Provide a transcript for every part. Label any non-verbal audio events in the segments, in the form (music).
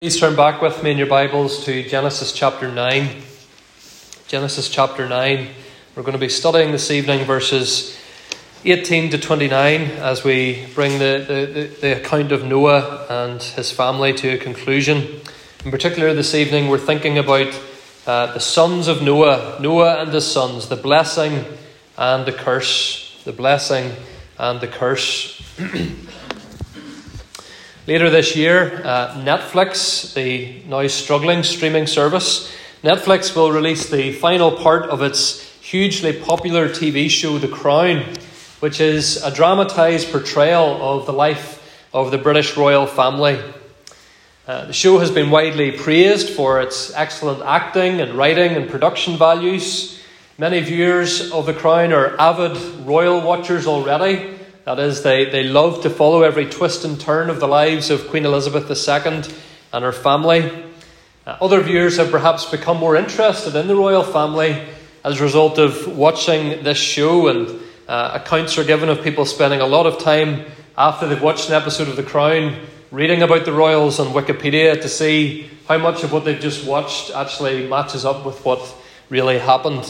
Please turn back with me in your Bibles to Genesis chapter 9. Genesis chapter 9. We're going to be studying this evening verses 18 to 29 as we bring the, the, the, account of Noah and his family to a conclusion. In particular, this evening, we're thinking about uh, the sons of Noah, Noah and his sons, the blessing and the curse. The blessing and the curse. (clears throat) Later this year, uh, Netflix, the now struggling streaming service, Netflix will release the final part of its hugely popular TV show, The Crown, which is a dramatised portrayal of the life of the British royal family. Uh, the show has been widely praised for its excellent acting and writing and production values. Many viewers of The Crown are avid royal watchers already that is, they, they love to follow every twist and turn of the lives of Queen Elizabeth II and her family. Uh, other viewers have perhaps become more interested in the royal family as a result of watching this show, and uh, accounts are given of people spending a lot of time after they've watched an episode of The Crown reading about the royals on Wikipedia to see how much of what they've just watched actually matches up with what really happened.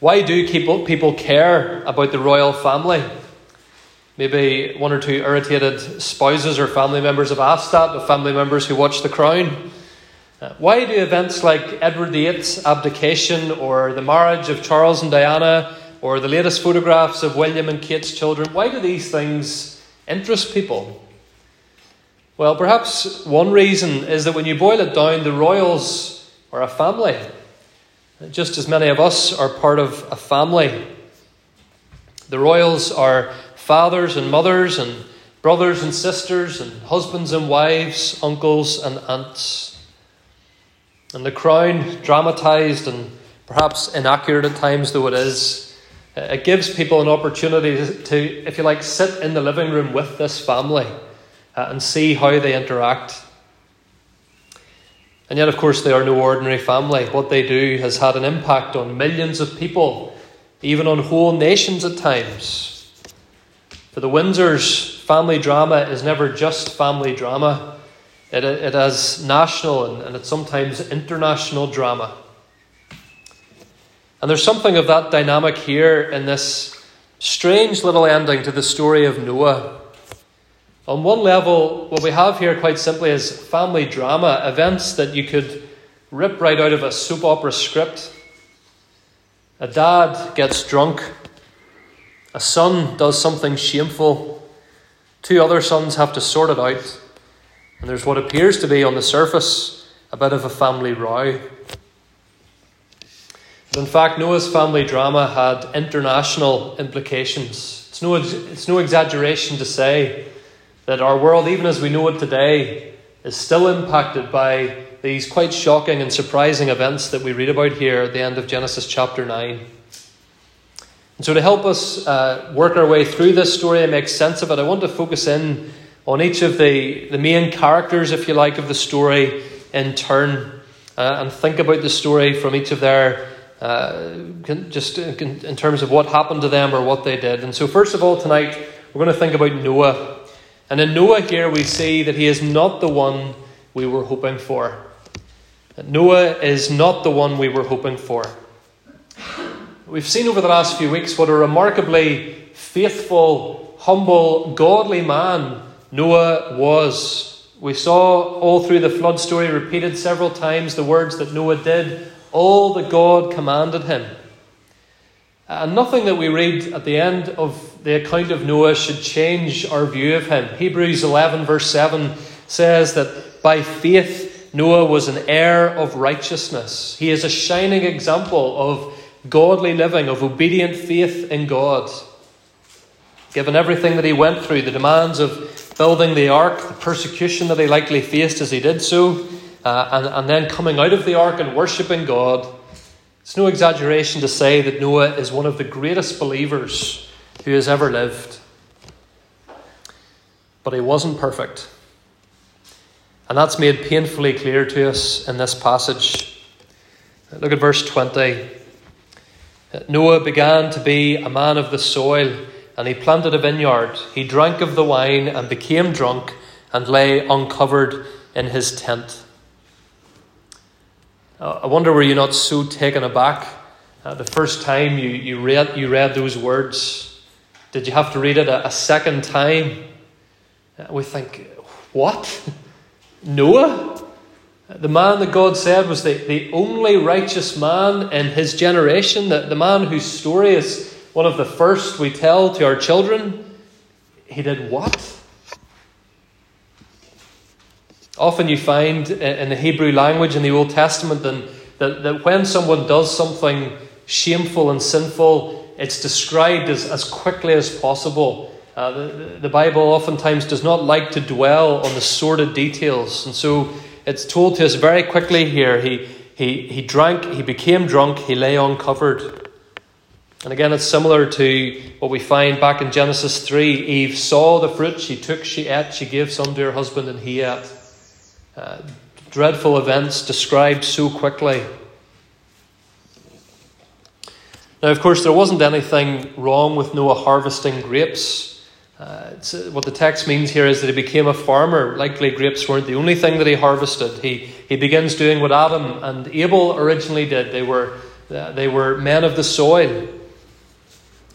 Why do people care about the royal family? Maybe one or two irritated spouses or family members have asked that of family members who watch The Crown. Uh, why do events like Edward VIII's abdication or the marriage of Charles and Diana or the latest photographs of William and Kate's children, why do these things interest people? Well, perhaps one reason is that when you boil it down, the royals are a family. Just as many of us are part of a family. The royals are fathers and mothers, and brothers and sisters, and husbands and wives, uncles and aunts. And the crown, dramatised and perhaps inaccurate at times though it is, it gives people an opportunity to, if you like, sit in the living room with this family uh, and see how they interact. And yet, of course, they are no ordinary family. What they do has had an impact on millions of people, even on whole nations at times. For the Windsors, family drama is never just family drama, it, it has national and, and it's sometimes international drama. And there's something of that dynamic here in this strange little ending to the story of Noah. On one level, what we have here quite simply is family drama, events that you could rip right out of a soap opera script. A dad gets drunk, a son does something shameful, two other sons have to sort it out, and there's what appears to be on the surface a bit of a family row. But in fact, Noah's family drama had international implications. It's no, it's no exaggeration to say that our world, even as we know it today, is still impacted by these quite shocking and surprising events that we read about here at the end of Genesis chapter 9. And so, to help us uh, work our way through this story and make sense of it, I want to focus in on each of the, the main characters, if you like, of the story in turn uh, and think about the story from each of their, uh, just in terms of what happened to them or what they did. And so, first of all, tonight, we're going to think about Noah. And in Noah here, we see that he is not the one we were hoping for. Noah is not the one we were hoping for. We've seen over the last few weeks what a remarkably faithful, humble, godly man Noah was. We saw all through the flood story repeated several times the words that Noah did, all that God commanded him. And nothing that we read at the end of the account of Noah should change our view of him. Hebrews 11, verse 7 says that by faith Noah was an heir of righteousness. He is a shining example of godly living, of obedient faith in God. Given everything that he went through, the demands of building the ark, the persecution that he likely faced as he did so, uh, and, and then coming out of the ark and worshipping God, it's no exaggeration to say that Noah is one of the greatest believers who has ever lived. But he wasn't perfect. And that's made painfully clear to us in this passage. Look at verse 20. Noah began to be a man of the soil, and he planted a vineyard. He drank of the wine and became drunk, and lay uncovered in his tent. Uh, I wonder were you not so taken aback uh, the first time you, you, read, you read those words? Did you have to read it a, a second time? Uh, we think, what? (laughs) Noah? The man that God said was the, the only righteous man in his generation, the, the man whose story is one of the first we tell to our children. He did what? Often you find in the Hebrew language in the Old Testament that, that when someone does something shameful and sinful, it's described as, as quickly as possible. Uh, the, the Bible oftentimes does not like to dwell on the sordid details, and so it's told to us very quickly here. He, he, he drank, he became drunk, he lay uncovered. And again, it's similar to what we find back in Genesis 3. Eve saw the fruit, she took, she ate, she gave some to her husband, and he ate. Uh, dreadful events described so quickly. Now, of course, there wasn't anything wrong with Noah harvesting grapes. Uh, uh, what the text means here is that he became a farmer. Likely, grapes weren't the only thing that he harvested. He, he begins doing what Adam and Abel originally did. They were, uh, they were men of the soil.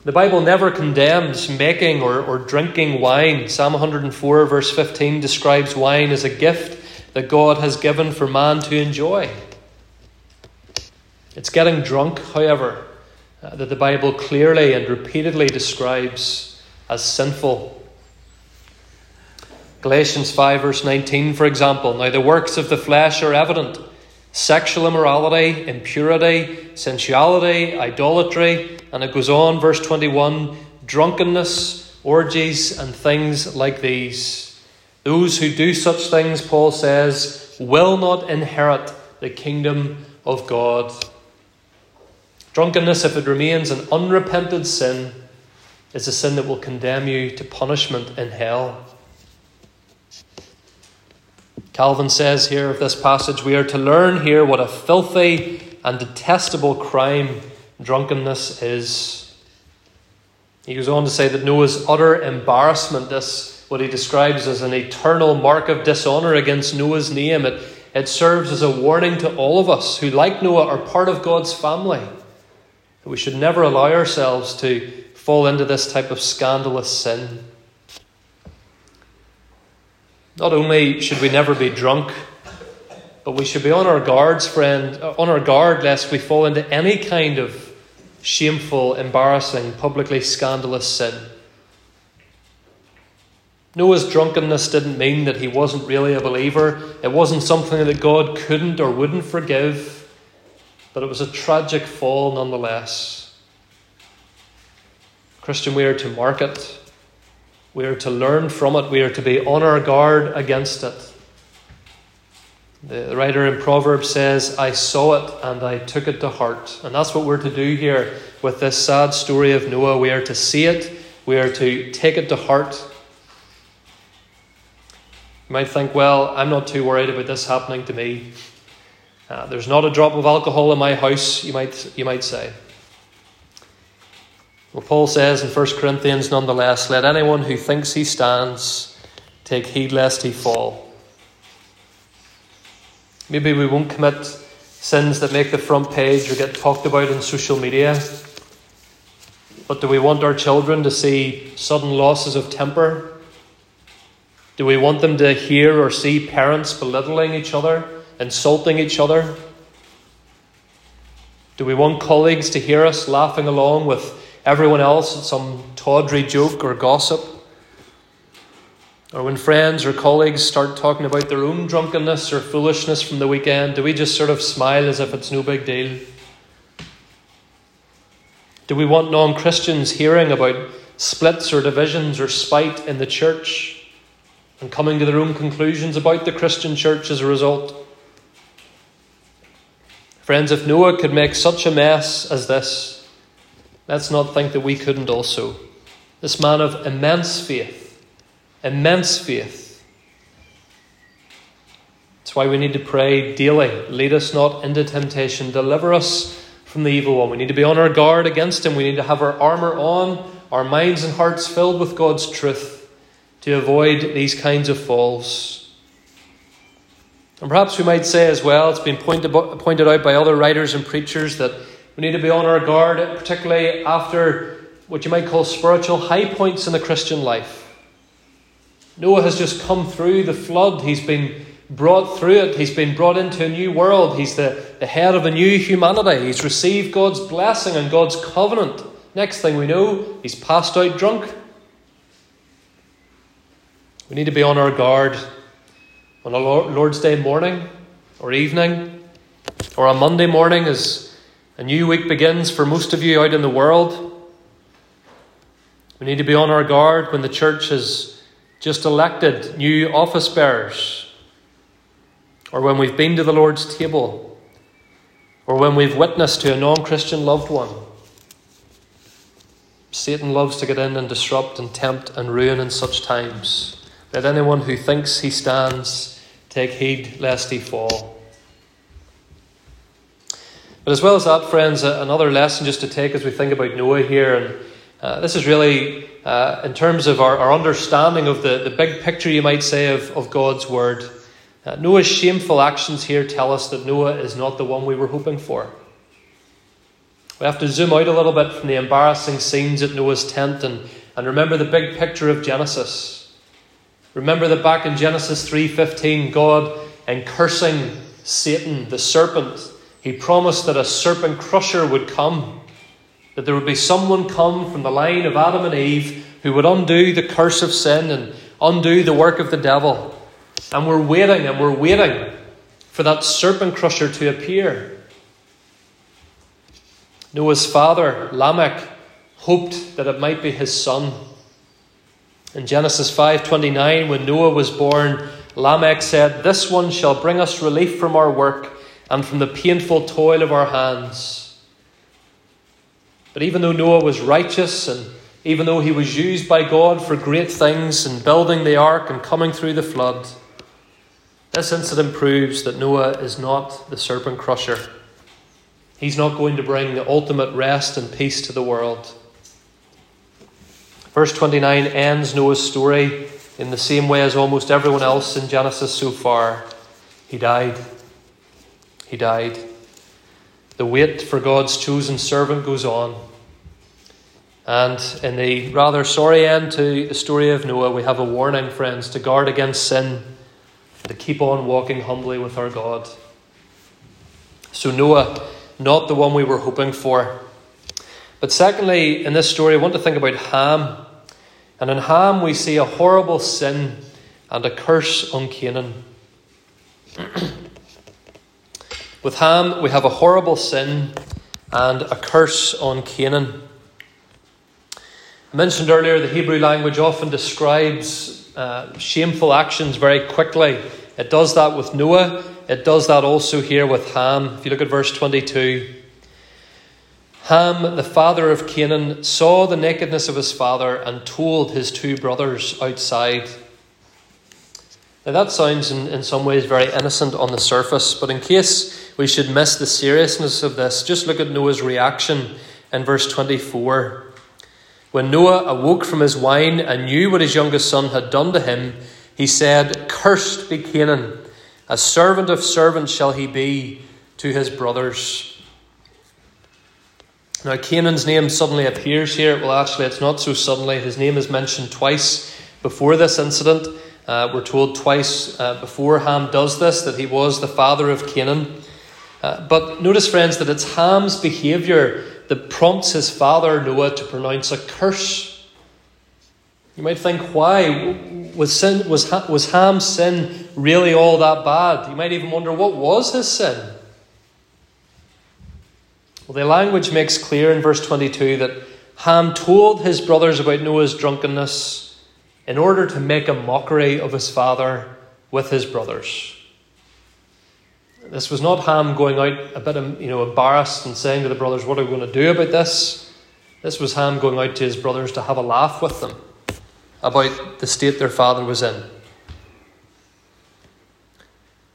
The Bible never condemns making or, or drinking wine. Psalm 104, verse 15, describes wine as a gift that God has given for man to enjoy. It's getting drunk, however, uh, that the Bible clearly and repeatedly describes as sinful. Galatians 5, verse 19, for example. Now, the works of the flesh are evident sexual immorality, impurity, sensuality, idolatry, and it goes on, verse 21 drunkenness, orgies, and things like these. Those who do such things, Paul says, will not inherit the kingdom of God. Drunkenness, if it remains an unrepented sin, is a sin that will condemn you to punishment in hell. Calvin says here of this passage, we are to learn here what a filthy and detestable crime drunkenness is. He goes on to say that Noah's utter embarrassment, this what he describes as an eternal mark of dishonour against Noah's name, it, it serves as a warning to all of us who, like Noah, are part of God's family. We should never allow ourselves to fall into this type of scandalous sin. Not only should we never be drunk, but we should be on our guards, friend, uh, on our guard lest we fall into any kind of shameful, embarrassing, publicly scandalous sin. Noah's drunkenness didn't mean that he wasn't really a believer. It wasn't something that God couldn't or wouldn't forgive, but it was a tragic fall nonetheless. Christian, we are to mark it. We are to learn from it. We are to be on our guard against it. The writer in Proverbs says, I saw it and I took it to heart. And that's what we're to do here with this sad story of Noah. We are to see it, we are to take it to heart. You might think, well, I'm not too worried about this happening to me. Uh, there's not a drop of alcohol in my house, you might, you might say. Well, Paul says in 1 Corinthians, nonetheless, let anyone who thinks he stands take heed lest he fall. Maybe we won't commit sins that make the front page or get talked about on social media. But do we want our children to see sudden losses of temper? Do we want them to hear or see parents belittling each other, insulting each other? Do we want colleagues to hear us laughing along with everyone else at some tawdry joke or gossip. Or when friends or colleagues start talking about their own drunkenness or foolishness from the weekend, do we just sort of smile as if it's no big deal? Do we want non Christians hearing about splits or divisions or spite in the church and coming to their own conclusions about the Christian church as a result? Friends, if Noah could make such a mess as this, Let's not think that we couldn't also. This man of immense faith, immense faith. That's why we need to pray daily. Lead us not into temptation, deliver us from the evil one. We need to be on our guard against him. We need to have our armour on, our minds and hearts filled with God's truth to avoid these kinds of falls. And perhaps we might say as well, it's been pointed, pointed out by other writers and preachers that we need to be on our guard, particularly after what you might call spiritual high points in the Christian life. Noah has just come through the flood. He's been brought through it. He's been brought into a new world. He's the, the head of a new humanity. He's received God's blessing and God's covenant. Next thing we know, he's passed out drunk. We need to be on our guard on a Lord's Day morning or evening or a Monday morning as a new week begins for most of you out in the world. We need to be on our guard when the church has just elected new office bearers or when we've been to the Lord's table, or when we've witnessed to a non Christian loved one. Satan loves to get in and disrupt and tempt and ruin in such times. Let anyone who thinks he stands take heed lest he fall. But as well as that, friends, another lesson just to take as we think about Noah here, and uh, this is really uh, in terms of our, our understanding of the, the big picture, you might say, of, of God's Word. Uh, Noah's shameful actions here tell us that Noah is not the one we were hoping for. We have to zoom out a little bit from the embarrassing scenes at Noah's tent and, and remember the big picture of Genesis. Remember that back in Genesis 3:15, God in cursing Satan, the serpent, he promised that a serpent crusher would come, that there would be someone come from the line of Adam and Eve who would undo the curse of sin and undo the work of the devil. And we're waiting and we're waiting for that serpent crusher to appear. Noah's father, Lamech, hoped that it might be his son. In Genesis 5:29 when Noah was born, Lamech said, "This one shall bring us relief from our work and from the painful toil of our hands." But even though Noah was righteous and even though he was used by God for great things in building the ark and coming through the flood, this incident proves that Noah is not the serpent crusher. He's not going to bring the ultimate rest and peace to the world. Verse 29 ends Noah's story in the same way as almost everyone else in Genesis so far. He died. He died. The wait for God's chosen servant goes on. And in the rather sorry end to the story of Noah, we have a warning, friends, to guard against sin to keep on walking humbly with our God. So, Noah, not the one we were hoping for. But secondly, in this story, I want to think about Ham. And in Ham, we see a horrible sin and a curse on Canaan. (clears throat) With Ham, we have a horrible sin and a curse on Canaan. I mentioned earlier the Hebrew language often describes uh, shameful actions very quickly. It does that with Noah, it does that also here with Ham. If you look at verse 22, Ham, the father of Canaan, saw the nakedness of his father and told his two brothers outside. Now, that sounds in, in some ways very innocent on the surface, but in case we should miss the seriousness of this, just look at Noah's reaction in verse 24. When Noah awoke from his wine and knew what his youngest son had done to him, he said, Cursed be Canaan, a servant of servants shall he be to his brothers. Now, Canaan's name suddenly appears here. Well, actually, it's not so suddenly. His name is mentioned twice before this incident. Uh, we're told twice uh, before Ham does this that he was the father of Canaan. Uh, but notice, friends, that it's Ham's behaviour that prompts his father Noah to pronounce a curse. You might think, why? Was, sin, was, was Ham's sin really all that bad? You might even wonder, what was his sin? Well, the language makes clear in verse 22 that Ham told his brothers about Noah's drunkenness in order to make a mockery of his father with his brothers. This was not Ham going out a bit you know, embarrassed and saying to the brothers, What are we going to do about this? This was Ham going out to his brothers to have a laugh with them about the state their father was in.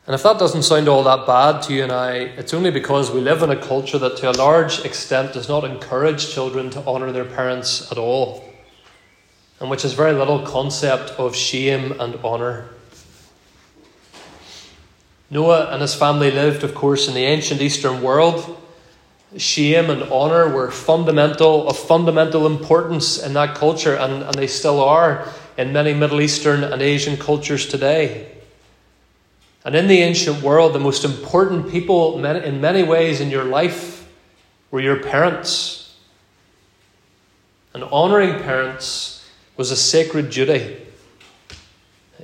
And if that doesn't sound all that bad to you and I, it's only because we live in a culture that to a large extent does not encourage children to honour their parents at all, and which has very little concept of shame and honour. Noah and his family lived, of course, in the ancient Eastern world. Shame and honour were fundamental, of fundamental importance in that culture, and, and they still are in many Middle Eastern and Asian cultures today. And in the ancient world, the most important people in many ways in your life were your parents. And honouring parents was a sacred duty.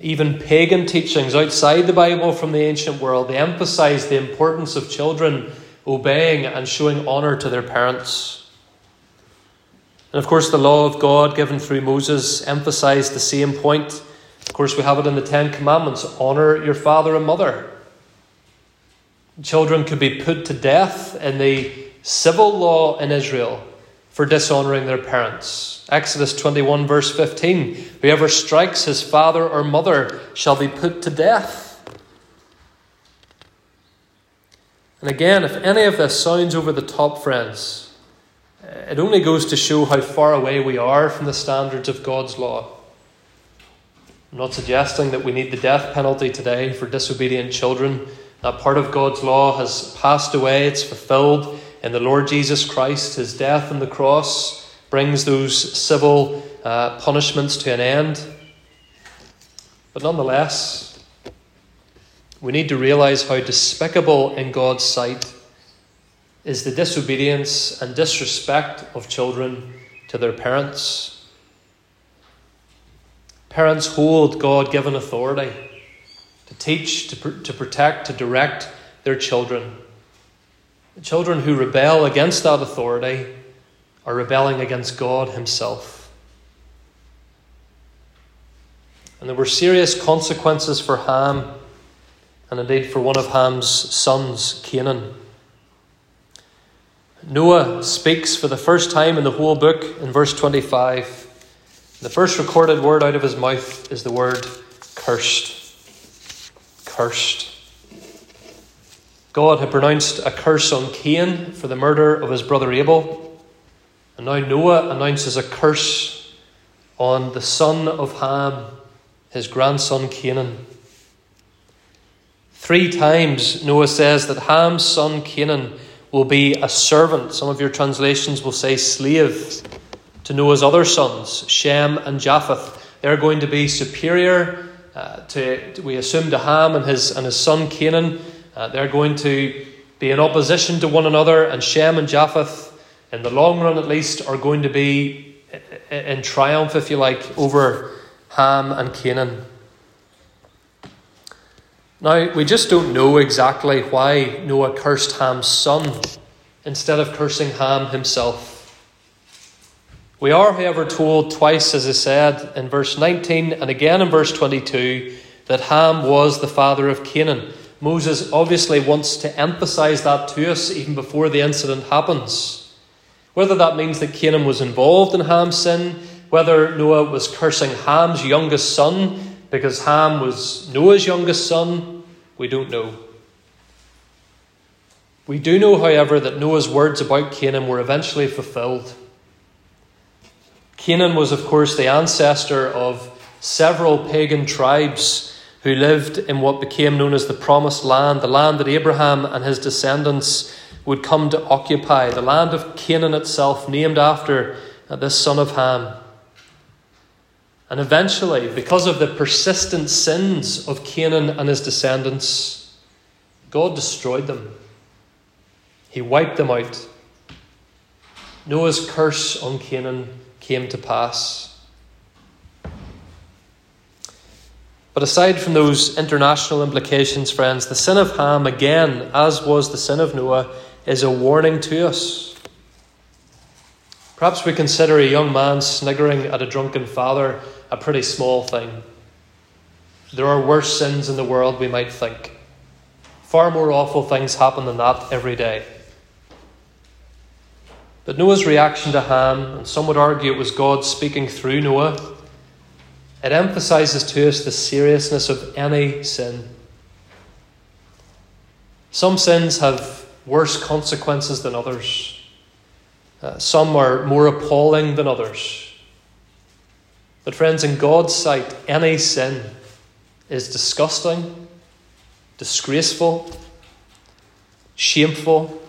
Even pagan teachings outside the Bible from the ancient world, they emphasized the importance of children obeying and showing honour to their parents. And of course, the law of God given through Moses emphasized the same point. Of course, we have it in the Ten Commandments honour your father and mother. Children could be put to death in the civil law in Israel for dishonouring their parents. Exodus 21, verse 15 Whoever strikes his father or mother shall be put to death. And again, if any of this sounds over the top, friends, it only goes to show how far away we are from the standards of God's law. I'm not suggesting that we need the death penalty today for disobedient children. That part of God's law has passed away, it's fulfilled in the Lord Jesus Christ, his death on the cross brings those civil uh, punishments to an end. But nonetheless, we need to realize how despicable in God's sight is the disobedience and disrespect of children to their parents. Parents hold God given authority to teach, to, pr- to protect, to direct their children. The children who rebel against that authority are rebelling against God Himself. And there were serious consequences for Ham, and indeed for one of Ham's sons, Canaan. Noah speaks for the first time in the whole book in verse 25. The first recorded word out of his mouth is the word cursed. Cursed. God had pronounced a curse on Cain for the murder of his brother Abel. And now Noah announces a curse on the son of Ham, his grandson Canaan. Three times Noah says that Ham's son Canaan will be a servant. Some of your translations will say slave to Noah's other sons, Shem and Japheth. They're going to be superior uh, to, we assume, to Ham and his, and his son Canaan. Uh, they're going to be in opposition to one another, and Shem and Japheth, in the long run at least, are going to be in triumph, if you like, over Ham and Canaan. Now, we just don't know exactly why Noah cursed Ham's son instead of cursing Ham himself. We are, however, told twice, as I said, in verse 19 and again in verse 22, that Ham was the father of Canaan. Moses obviously wants to emphasize that to us even before the incident happens. Whether that means that Canaan was involved in Ham's sin, whether Noah was cursing Ham's youngest son because Ham was Noah's youngest son, we don't know. We do know, however, that Noah's words about Canaan were eventually fulfilled. Canaan was, of course, the ancestor of several pagan tribes who lived in what became known as the Promised Land, the land that Abraham and his descendants would come to occupy, the land of Canaan itself, named after uh, this son of Ham. And eventually, because of the persistent sins of Canaan and his descendants, God destroyed them. He wiped them out. Noah's curse on Canaan came to pass. But aside from those international implications, friends, the sin of Ham, again, as was the sin of Noah, is a warning to us. Perhaps we consider a young man sniggering at a drunken father a pretty small thing. There are worse sins in the world, we might think. Far more awful things happen than that every day. But Noah's reaction to Ham, and some would argue it was God speaking through Noah, it emphasizes to us the seriousness of any sin. Some sins have worse consequences than others. Uh, some are more appalling than others. But, friends, in God's sight, any sin is disgusting, disgraceful, shameful,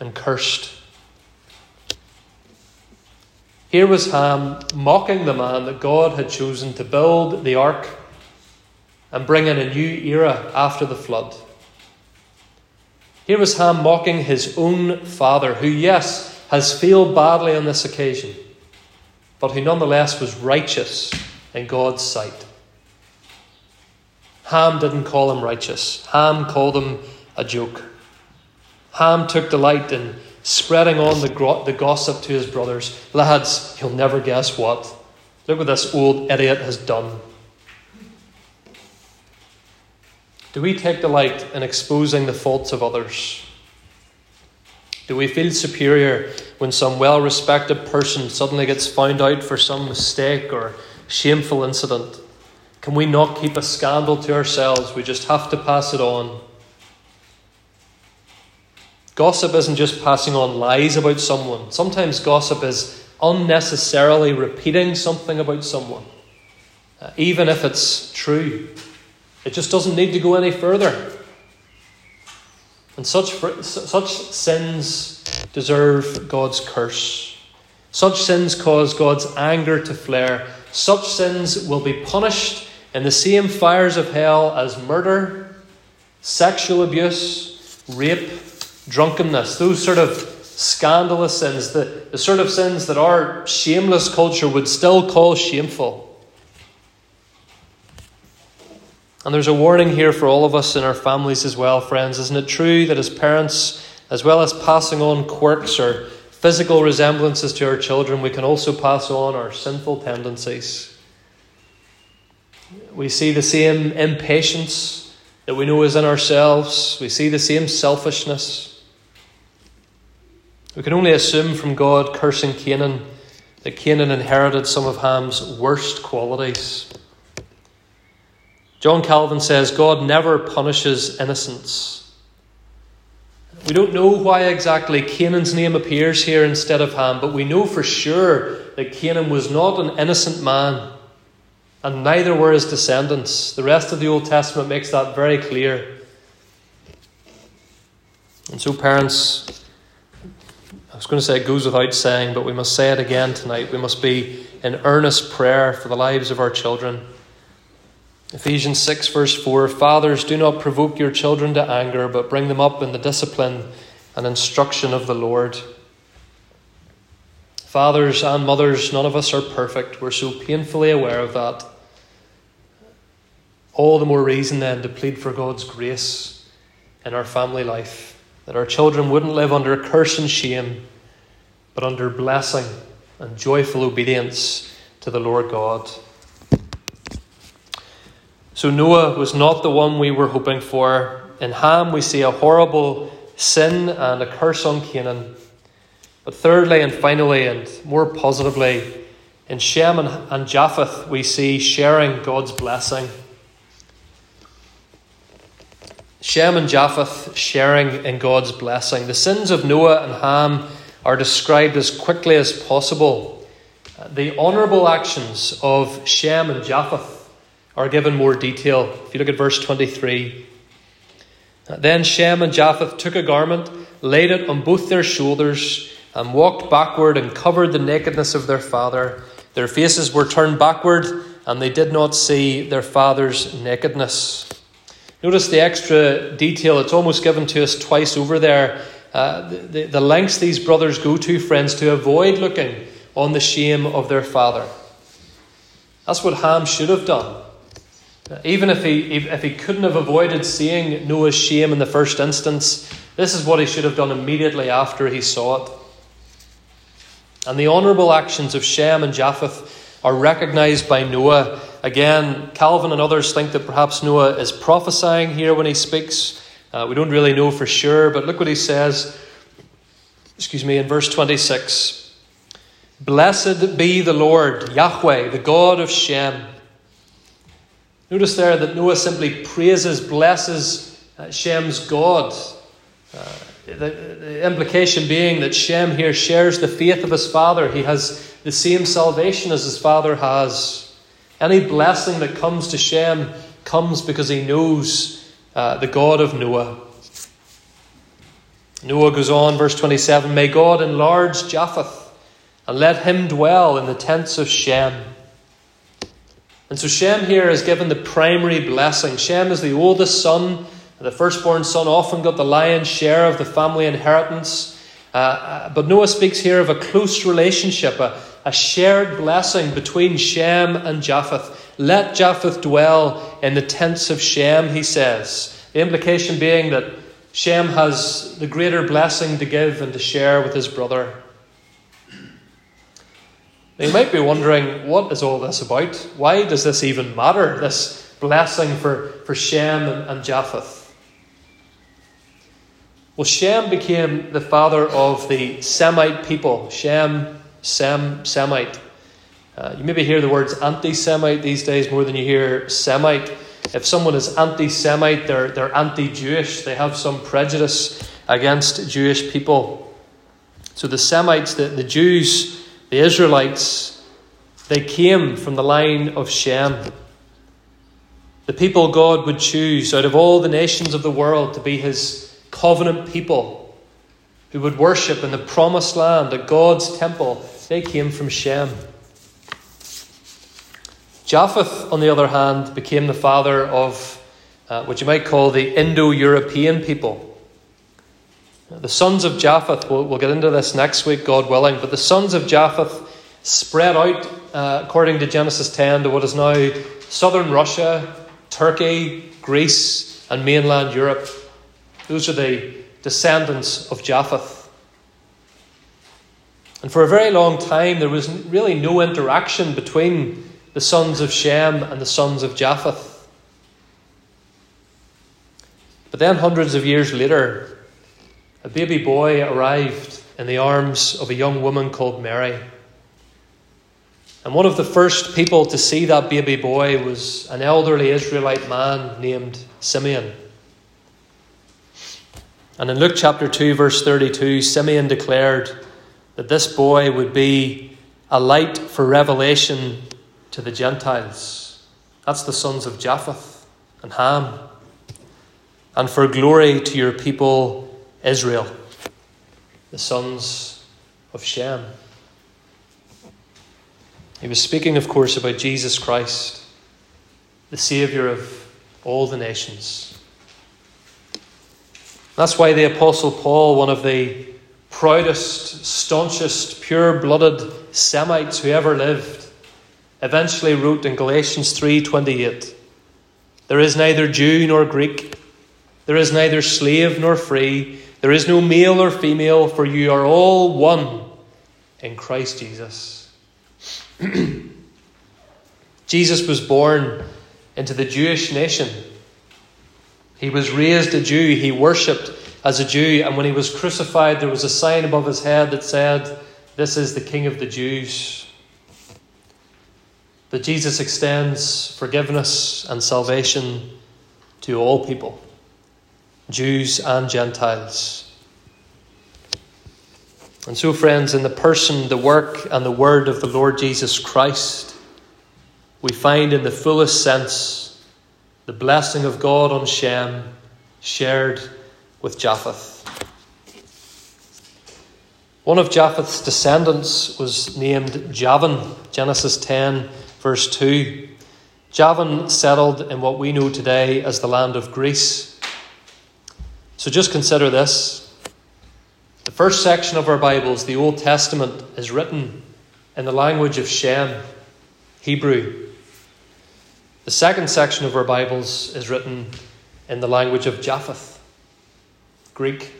and cursed. Here was Ham mocking the man that God had chosen to build the ark and bring in a new era after the flood. Here was Ham mocking his own father, who, yes, has failed badly on this occasion, but who nonetheless was righteous in God's sight. Ham didn't call him righteous, Ham called him a joke. Ham took delight in spreading on the, gro- the gossip to his brothers. Lads, you'll never guess what. Look what this old idiot has done. Do we take delight in exposing the faults of others? Do we feel superior when some well respected person suddenly gets found out for some mistake or shameful incident? Can we not keep a scandal to ourselves? We just have to pass it on. Gossip isn't just passing on lies about someone. Sometimes gossip is unnecessarily repeating something about someone, uh, even if it's true. It just doesn't need to go any further. And such, such sins deserve God's curse. Such sins cause God's anger to flare. Such sins will be punished in the same fires of hell as murder, sexual abuse, rape, drunkenness. Those sort of scandalous sins, the, the sort of sins that our shameless culture would still call shameful. And there's a warning here for all of us in our families as well, friends. Isn't it true that as parents, as well as passing on quirks or physical resemblances to our children, we can also pass on our sinful tendencies? We see the same impatience that we know is in ourselves, we see the same selfishness. We can only assume from God cursing Canaan that Canaan inherited some of Ham's worst qualities. John Calvin says God never punishes innocence. We don't know why exactly Canaan's name appears here instead of Ham, but we know for sure that Canaan was not an innocent man, and neither were his descendants. The rest of the Old Testament makes that very clear. And so, parents, I was going to say it goes without saying, but we must say it again tonight. We must be in earnest prayer for the lives of our children. Ephesians 6, verse 4 Fathers, do not provoke your children to anger, but bring them up in the discipline and instruction of the Lord. Fathers and mothers, none of us are perfect. We're so painfully aware of that. All the more reason then to plead for God's grace in our family life, that our children wouldn't live under a curse and shame, but under blessing and joyful obedience to the Lord God. So Noah was not the one we were hoping for. In Ham, we see a horrible sin and a curse on Canaan. But thirdly and finally, and more positively, in Shem and Japheth, we see sharing God's blessing. Shem and Japheth sharing in God's blessing. The sins of Noah and Ham are described as quickly as possible. The honourable actions of Shem and Japheth are given more detail. If you look at verse 23, then Shem and Japheth took a garment, laid it on both their shoulders, and walked backward and covered the nakedness of their father. Their faces were turned backward, and they did not see their father's nakedness. Notice the extra detail, it's almost given to us twice over there. Uh, the, the lengths these brothers go to, friends, to avoid looking on the shame of their father. That's what Ham should have done. Even if he, if he couldn't have avoided seeing Noah's shame in the first instance, this is what he should have done immediately after he saw it. And the honourable actions of Shem and Japheth are recognised by Noah. Again, Calvin and others think that perhaps Noah is prophesying here when he speaks. Uh, we don't really know for sure, but look what he says. Excuse me, in verse 26 Blessed be the Lord, Yahweh, the God of Shem Notice there that Noah simply praises, blesses uh, Shem's God. Uh, the, the, implication being that Shem here shares the faith of his father. He has the same salvation as his father has. Any blessing that comes to Shem comes because he knows uh, the God of Noah. Noah goes on, verse 27 May God enlarge Japheth and let him dwell in the tents of Shem. And so Shem here is given the primary blessing. Shem is the oldest son, the firstborn son often got the lion's share of the family inheritance. Uh, uh, but Noah speaks here of a close relationship, a, a shared blessing between Shem and Japheth. Let Japheth dwell in the tents of Shem, he says. The implication being that Shem has the greater blessing to give and to share with his brother. Now, you might be wondering, what is all this about? Why does this even matter, this blessing for, for Shem and, and Japheth? Well, Shem became the father of the Semite people. Shem, Sem, Semite. Uh, you maybe hear the words anti Semite these days more than you hear Semite. If someone is anti Semite, they're, they're anti Jewish, they have some prejudice against Jewish people. So the Semites, the, the Jews, the Israelites, they came from the line of Shem. The people God would choose out of all the nations of the world to be his covenant people who would worship in the promised land at God's temple, they came from Shem. Japheth, on the other hand, became the father of uh, what you might call the Indo European people. The sons of Japheth, we'll, we'll, get into this next week, God willing, but the sons of Japheth spread out, uh, according to Genesis 10, to what is now southern Russia, Turkey, Greece, and mainland Europe. Those are the descendants of Japheth. And for a very long time, there was really no interaction between the sons of Shem and the sons of Japheth. But then, hundreds of years later, a baby boy arrived in the arms of a young woman called Mary. And one of the first people to see that baby boy was an elderly Israelite man named Simeon. And in Luke chapter 2, verse 32, Simeon declared that this boy would be a light for revelation to the Gentiles. That's the sons of Japheth and Ham. And for glory to your people, Israel, the sons of Shem. He was speaking, of course, about Jesus Christ, the Saviour of all the nations. That's why the Apostle Paul, one of the proudest, staunchest, pure blooded Semites who ever lived, eventually wrote in Galatians 3:28, "There is neither Jew nor Greek, there is neither slave nor free, there is no male or female, for you are all one in Christ Jesus." (clears throat) Jesus was born into the Jewish nation. He was raised a Jew, he worshipped as a Jew, and when he was crucified, there was a sign above his head that said, This is the King of the Jews. That Jesus extends forgiveness and salvation to all people, Jews and Gentiles. And so, friends, in the person, the work, and the word of the Lord Jesus Christ, we find in the fullest sense the blessing of God on Shem shared with Japheth. One of Japheth's descendants was named Javan, Genesis 10 Verse 2 Javan settled in what we know today as the land of Greece. So just consider this. The first section of our Bibles, the Old Testament, is written in the language of Shem, Hebrew. The second section of our Bibles is written in the language of Japheth, Greek.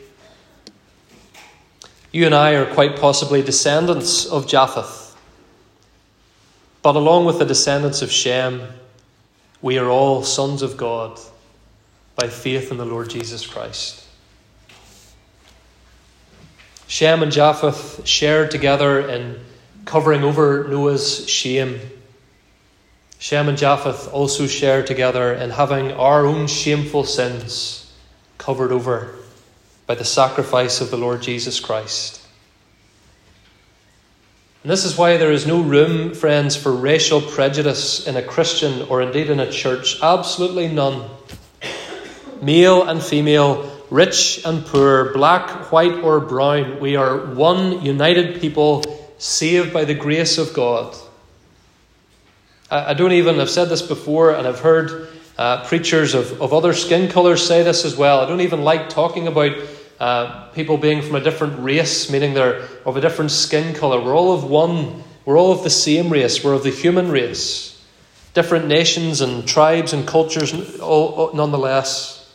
You and I are quite possibly descendants of Japheth. But along with the descendants of Shem, we are all sons of God by faith in the Lord Jesus Christ. Shem and Japheth shared together in covering over Noah's shame. Shem and Japheth also share together in having our own shameful sins covered over by the sacrifice of the Lord Jesus Christ. And this is why there is no room, friends, for racial prejudice in a Christian or indeed in a church. Absolutely none. male and female, rich and poor, black, white, or brown. We are one united people saved by the grace of God. I, don't even, I've said this before, and I've heard uh, preachers of, of other skin colours say this as well. I don't even like talking about uh, people being from a different race, meaning they're of a different skin colour. We're all of one, we're all of the same race, we're of the human race. Different nations and tribes and cultures, all, nonetheless.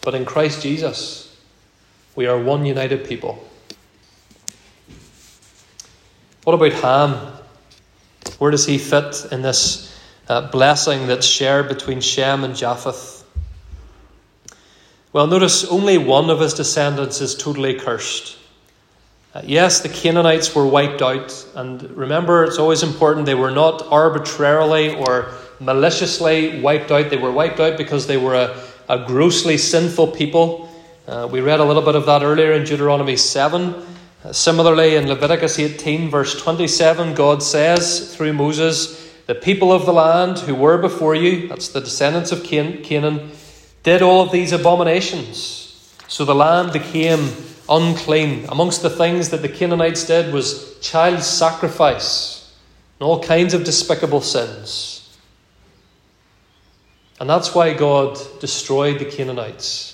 But in Christ Jesus, we are one united people. What about Ham? Where does he fit in this uh, blessing that's shared between Shem and Japheth? Well, notice only one of his descendants is totally cursed. Uh, yes, the Canaanites were wiped out, and remember, it's always important they were not arbitrarily or maliciously wiped out. They were wiped out because they were a, a grossly sinful people. Uh, we read a little bit of that earlier in Deuteronomy 7. Similarly, in Leviticus 18, verse 27, God says through Moses, The people of the land who were before you, that's the descendants of Canaan, did all of these abominations. So the land became unclean. Amongst the things that the Canaanites did was child sacrifice and all kinds of despicable sins. And that's why God destroyed the Canaanites.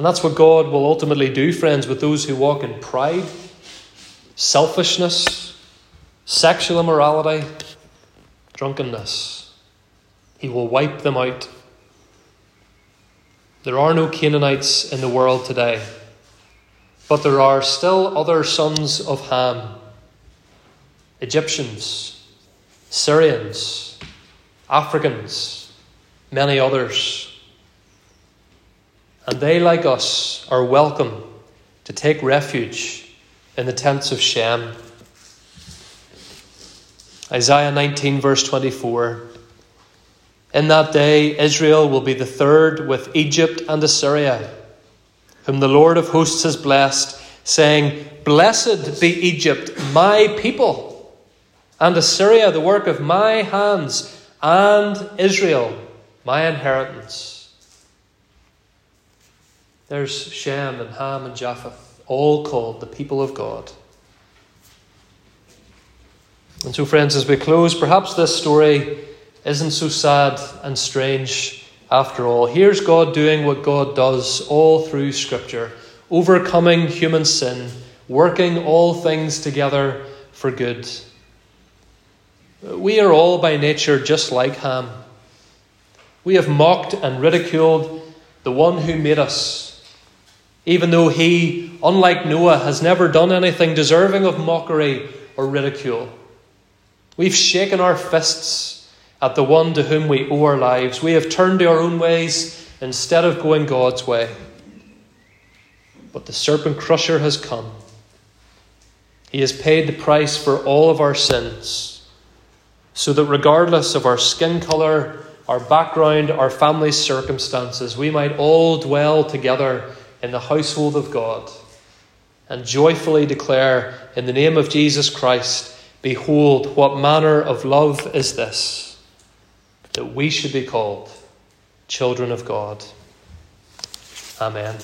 And that's what God will ultimately do, friends, with those who walk in pride, selfishness, sexual immorality, drunkenness. He will wipe them out. There are no Canaanites in the world today, but there are still other sons of Ham Egyptians, Syrians, Africans, many others. And they, like us, are welcome to take refuge in the tents of Shem. Isaiah 19, verse 24. In that day, Israel will be the third with Egypt and Assyria, whom the Lord of hosts has blessed, saying, Blessed be Egypt, my people, and Assyria, the work of my hands and Israel, my inheritance. There's Shem and Ham and Japheth, all called the people of God. And so, friends, as we close, perhaps this story isn't so sad and strange after all. Here's God doing what God does all through Scripture, overcoming human sin, working all things together for good. We are all by nature just like Ham. We have mocked and ridiculed the one who made us, even though he, unlike Noah, has never done anything deserving of mockery or ridicule. We've shaken our fists at the one to whom we owe our lives. We have turned to our own ways instead of going God's way. But the serpent crusher has come. He has paid the price for all of our sins so that regardless of our skin colour, our background, our family circumstances, we might all dwell together in the household of God and joyfully declare, in the name of Jesus Christ, Behold, what manner of love is this, that we should be called children of God. Amen.